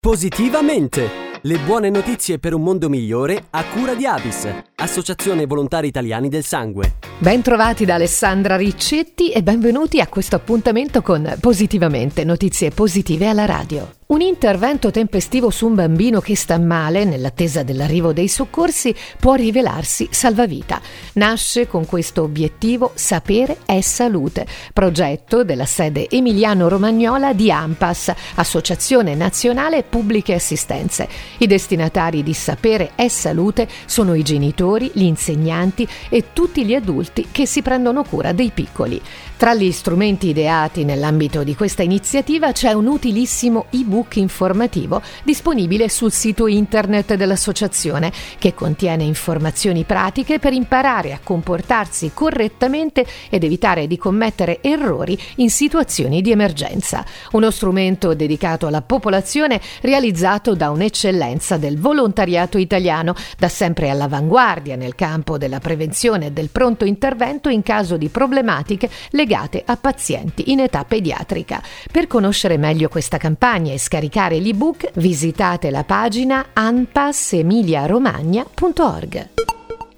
Positivamente! Le buone notizie per un mondo migliore a cura di Avis, Associazione Volontari Italiani del Sangue. Bentrovati da Alessandra Riccetti e benvenuti a questo appuntamento con Positivamente, notizie positive alla radio. Un intervento tempestivo su un bambino che sta male nell'attesa dell'arrivo dei soccorsi può rivelarsi salvavita. Nasce con questo obiettivo Sapere è Salute, progetto della sede emiliano-romagnola di AMPAS, Associazione Nazionale Pubbliche Assistenze. I destinatari di Sapere è Salute sono i genitori, gli insegnanti e tutti gli adulti che si prendono cura dei piccoli. Tra gli strumenti ideati nell'ambito di questa iniziativa c'è un utilissimo ebook informativo disponibile sul sito internet dell'associazione che contiene informazioni pratiche per imparare a comportarsi correttamente ed evitare di commettere errori in situazioni di emergenza. Uno strumento dedicato alla popolazione realizzato da un'eccellenza del volontariato italiano, da sempre all'avanguardia nel campo della prevenzione e del pronto intervento in caso di problematiche legate a pazienti in età pediatrica. Per conoscere meglio questa campagna e scaricare l'ebook visitate la pagina anpassemiliaromagna.org.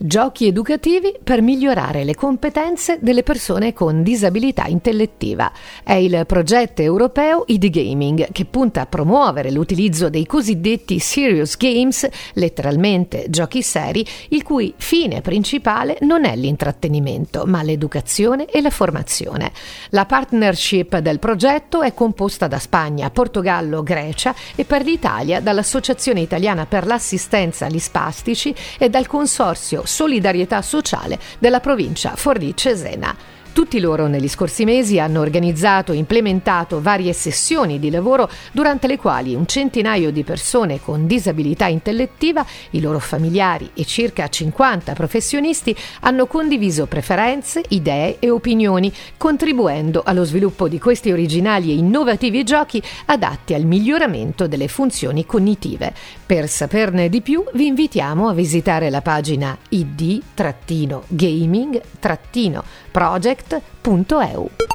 Giochi educativi per migliorare le competenze delle persone con disabilità intellettiva. È il progetto europeo ID Gaming che punta a promuovere l'utilizzo dei cosiddetti serious games, letteralmente giochi seri, il cui fine principale non è l'intrattenimento, ma l'educazione e la formazione. La partnership del progetto è composta da Spagna, Portogallo, Grecia e per l'Italia dall'Associazione Italiana per l'Assistenza agli Spastici e dal Consorzio solidarietà sociale della provincia Forlì-Cesena. Tutti loro negli scorsi mesi hanno organizzato e implementato varie sessioni di lavoro durante le quali un centinaio di persone con disabilità intellettiva, i loro familiari e circa 50 professionisti hanno condiviso preferenze, idee e opinioni, contribuendo allo sviluppo di questi originali e innovativi giochi adatti al miglioramento delle funzioni cognitive. Per saperne di più vi invitiamo a visitare la pagina id-gaming-project project.eu.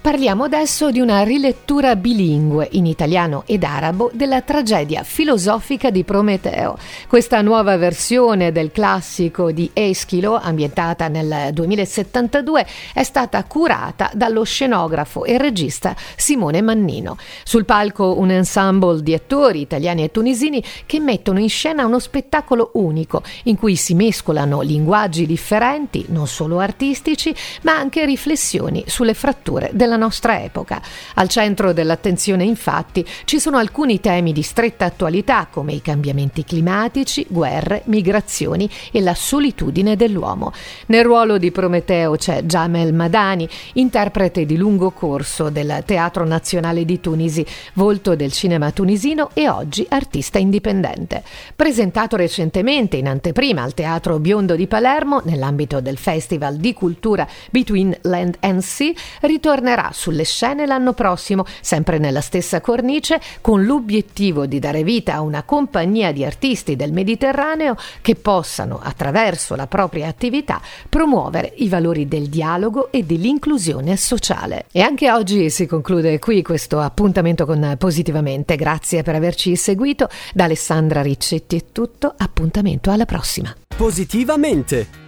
Parliamo adesso di una rilettura bilingue in italiano ed arabo della tragedia filosofica di Prometeo. Questa nuova versione del classico di Eschilo, ambientata nel 2072, è stata curata dallo scenografo e regista Simone Mannino. Sul palco un ensemble di attori italiani e tunisini che mettono in scena uno spettacolo unico in cui si mescolano linguaggi differenti, non solo artistici, ma anche riflessioni sulle fratture della nostra epoca. Al centro dell'attenzione infatti ci sono alcuni temi di stretta attualità come i cambiamenti climatici, guerre, migrazioni e la solitudine dell'uomo. Nel ruolo di Prometeo c'è Jamel Madani, interprete di lungo corso del Teatro Nazionale di Tunisi, volto del cinema tunisino e oggi artista indipendente. Presentato recentemente in anteprima al Teatro Biondo di Palermo nell'ambito del Festival di Cultura Between Land and Sea, ritornerà sulle scene l'anno prossimo, sempre nella stessa cornice, con l'obiettivo di dare vita a una compagnia di artisti del Mediterraneo che possano, attraverso la propria attività, promuovere i valori del dialogo e dell'inclusione sociale. E anche oggi si conclude qui questo appuntamento con Positivamente. Grazie per averci seguito. Da Alessandra Riccetti è tutto. Appuntamento alla prossima. Positivamente!